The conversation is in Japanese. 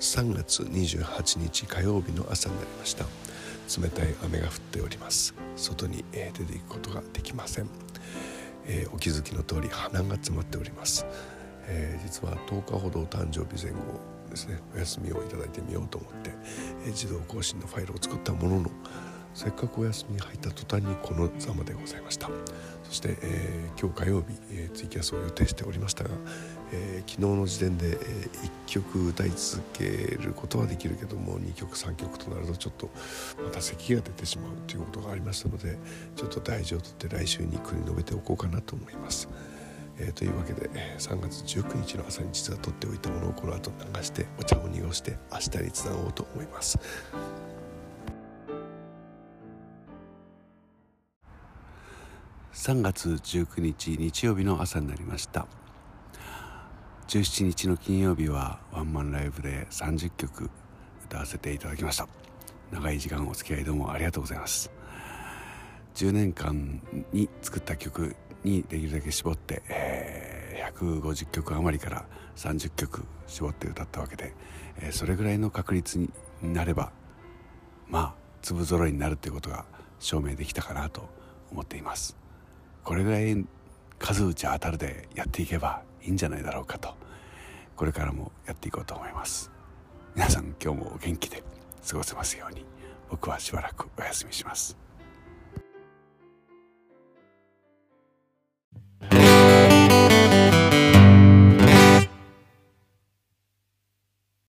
3月28日火曜日の朝になりました。冷たい雨が降っております。外に出ていくことができません、えー、お気づきの通り鼻が詰まっております、えー、実は10日ほど誕生日前後ですね。お休みをいただいてみようと思って、えー、自動更新のファイルを作ったもののせっかくお休みに入った途端にこのざまでございましたそして、えー、今日火曜日、えー、ツイキャスを予定しておりましたが、えー、昨日の時点で、え、1曲歌い続けることはできるけども2曲3曲となるとちょっとまた咳が出てしまうということがありましたのでちょっと大事をとって来週に繰り述べておこうかなと思います。えー、というわけで3月19日の朝に実は取っておいたものをこの後流してお茶を濁して明日につなごうと思います。3月19日日曜日の朝になりました。17日の金曜日はワンマンライブで30曲歌わせていただきました。長い時間お付き合いどうもありがとうございます。10年間に作った曲にできるだけ絞って、えー、150曲余りから30曲絞って歌ったわけで、えー、それぐらいの確率になればまあ粒揃いになるということが証明できたかなと思っています。これぐらい数打ち当たるでやっていけばいいんじゃないだろうかと。これからもやっていこうと思います。皆さん今日もお元気で過ごせますように。僕はしばらくお休みします。